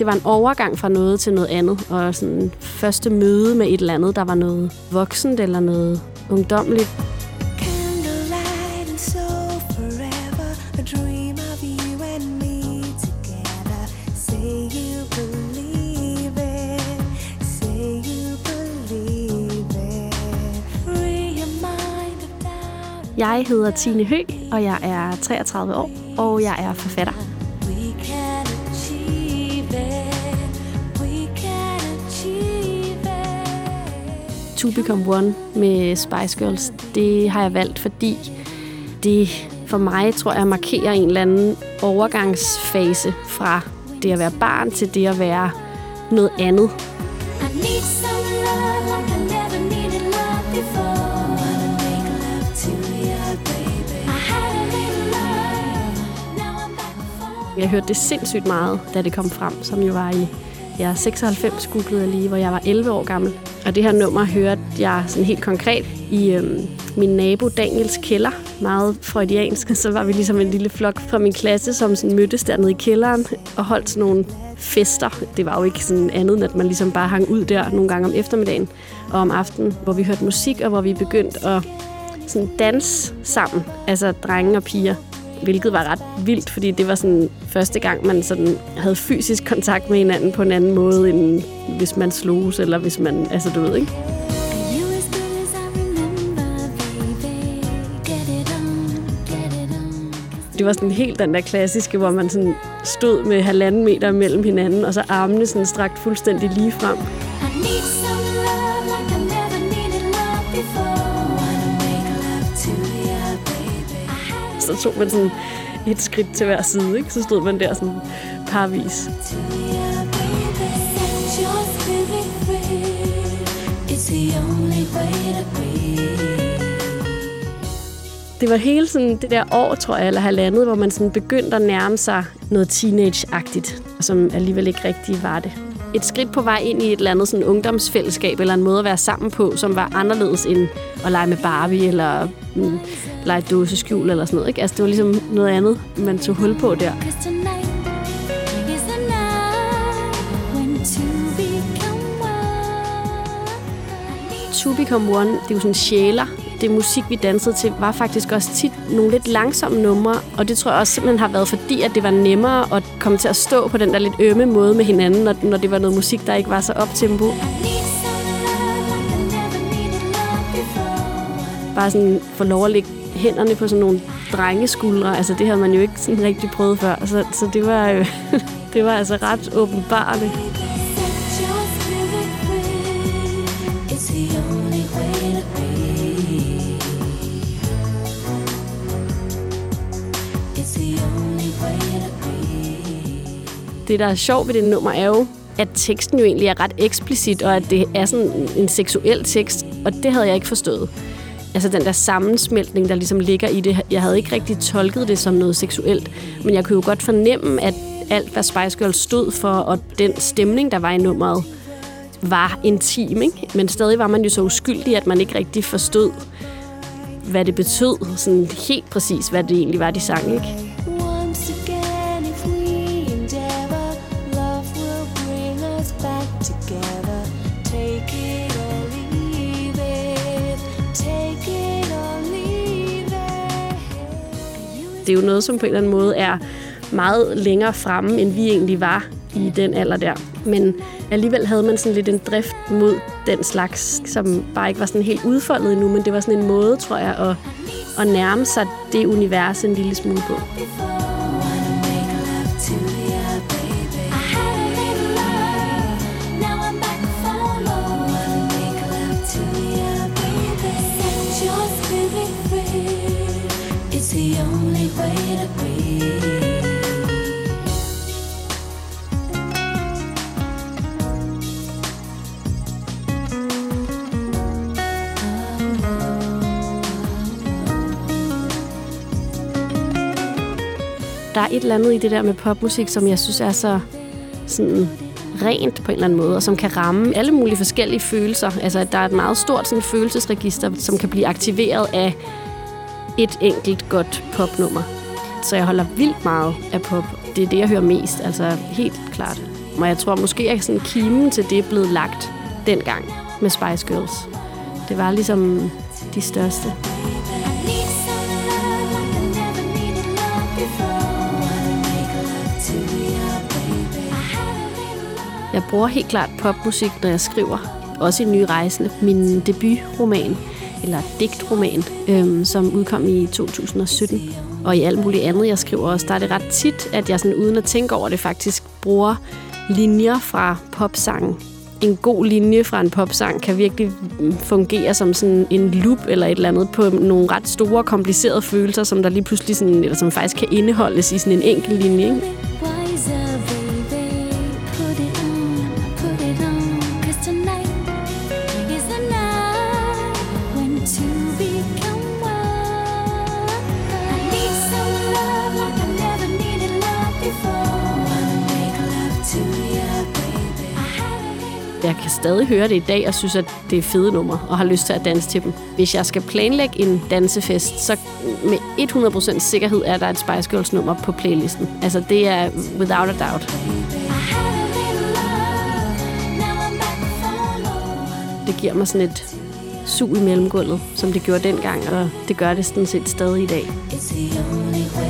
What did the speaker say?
Det var en overgang fra noget til noget andet, og sådan første møde med et eller andet, der var noget voksent eller noget ungdomligt. Jeg hedder Tine Hø, og jeg er 33 år, og jeg er forfatter. To Become One med Spice Girls, det har jeg valgt, fordi det for mig, tror jeg, markerer en eller anden overgangsfase fra det at være barn til det at være noget andet. Jeg hørte det sindssygt meget, da det kom frem, som jo var i ja, 96, googlede jeg lige, hvor jeg var 11 år gammel. Og det her nummer hørte jeg sådan helt konkret i øhm, min nabo Daniels kælder. Meget freudiansk. Så var vi ligesom en lille flok fra min klasse, som sådan mødtes dernede i kælderen og holdt sådan nogle fester. Det var jo ikke sådan andet, end at man ligesom bare hang ud der nogle gange om eftermiddagen og om aftenen, hvor vi hørte musik, og hvor vi begyndte at sådan danse sammen. Altså drenge og piger hvilket var ret vildt, fordi det var sådan første gang, man sådan havde fysisk kontakt med hinanden på en anden måde, end hvis man sloges, eller hvis man, altså du ved, ikke? Det var sådan helt den der klassiske, hvor man sådan stod med halvanden meter mellem hinanden, og så armene sådan strakt fuldstændig lige frem. Så tog man sådan et skridt til hver side, ikke? Så stod man der sådan parvis. Det var hele sådan det der år, tror jeg, eller halvandet, hvor man sådan begyndte at nærme sig noget teenage-agtigt, som alligevel ikke rigtig var det. Et skridt på vej ind i et eller andet sådan ungdomsfællesskab, eller en måde at være sammen på, som var anderledes end at lege med Barbie, eller mm, lege dåseskjul, eller sådan noget. Ikke? Altså, det var ligesom noget andet, man tog hul på der. To Become One, det er jo sådan sjæler. Det musik, vi dansede til, var faktisk også tit nogle lidt langsomme numre, og det tror jeg også simpelthen har været fordi, at det var nemmere at komme til at stå på den der lidt ømme måde med hinanden, når, når det var noget musik, der ikke var så optempo. Bare sådan få lov at lægge hænderne på sådan nogle drengeskuldre. Altså, det havde man jo ikke sådan rigtig prøvet før. Så, så det var jo, det var altså ret åbenbarligt. Det, der er sjovt ved det nummer, er jo, at teksten jo egentlig er ret eksplicit, og at det er sådan en seksuel tekst, og det havde jeg ikke forstået. Altså den der sammensmeltning, der ligesom ligger i det. Jeg havde ikke rigtig tolket det som noget seksuelt, men jeg kunne jo godt fornemme, at alt, hvad Spice Girls stod for, og den stemning, der var i nummeret, var intim, ikke? Men stadig var man jo så uskyldig, at man ikke rigtig forstod, hvad det betød, sådan helt præcis, hvad det egentlig var, de sang, ikke? Det er jo noget, som på en eller anden måde er meget længere fremme, end vi egentlig var i den alder der. Men alligevel havde man sådan lidt en drift mod den slags, som bare ikke var sådan helt udfoldet endnu, men det var sådan en måde, tror jeg, at, at nærme sig det univers en lille smule på. Der er et eller andet i det der med popmusik, som jeg synes er så sådan rent på en eller anden måde, og som kan ramme alle mulige forskellige følelser. Altså, at der er et meget stort sådan, følelsesregister, som kan blive aktiveret af et enkelt godt popnummer. Så jeg holder vildt meget af pop. Det er det, jeg hører mest, altså helt klart. og jeg tror måske, at sådan kimen til det er blevet lagt dengang med Spice Girls. Det var ligesom de største. Jeg bruger helt klart popmusik, når jeg skriver. Også i Nye Rejsende. Min debutroman, eller digtroman, øhm, som udkom i 2017. Og i alt muligt andet, jeg skriver også, der er det ret tit, at jeg sådan, uden at tænke over det faktisk bruger linjer fra popsangen. En god linje fra en popsang kan virkelig mm, fungere som sådan en loop eller et eller andet på nogle ret store, komplicerede følelser, som der lige pludselig sådan, eller som faktisk kan indeholdes i sådan en enkelt linje. Ikke? Jeg kan stadig høre det i dag og synes, at det er fede numre og har lyst til at danse til dem. Hvis jeg skal planlægge en dansefest, så med 100% sikkerhed er der et Spice Girls nummer på playlisten. Altså det er without a doubt. Det giver mig sådan et sug i mellemgulvet, som det gjorde dengang, og det gør det sådan set stadig i dag. It's the only way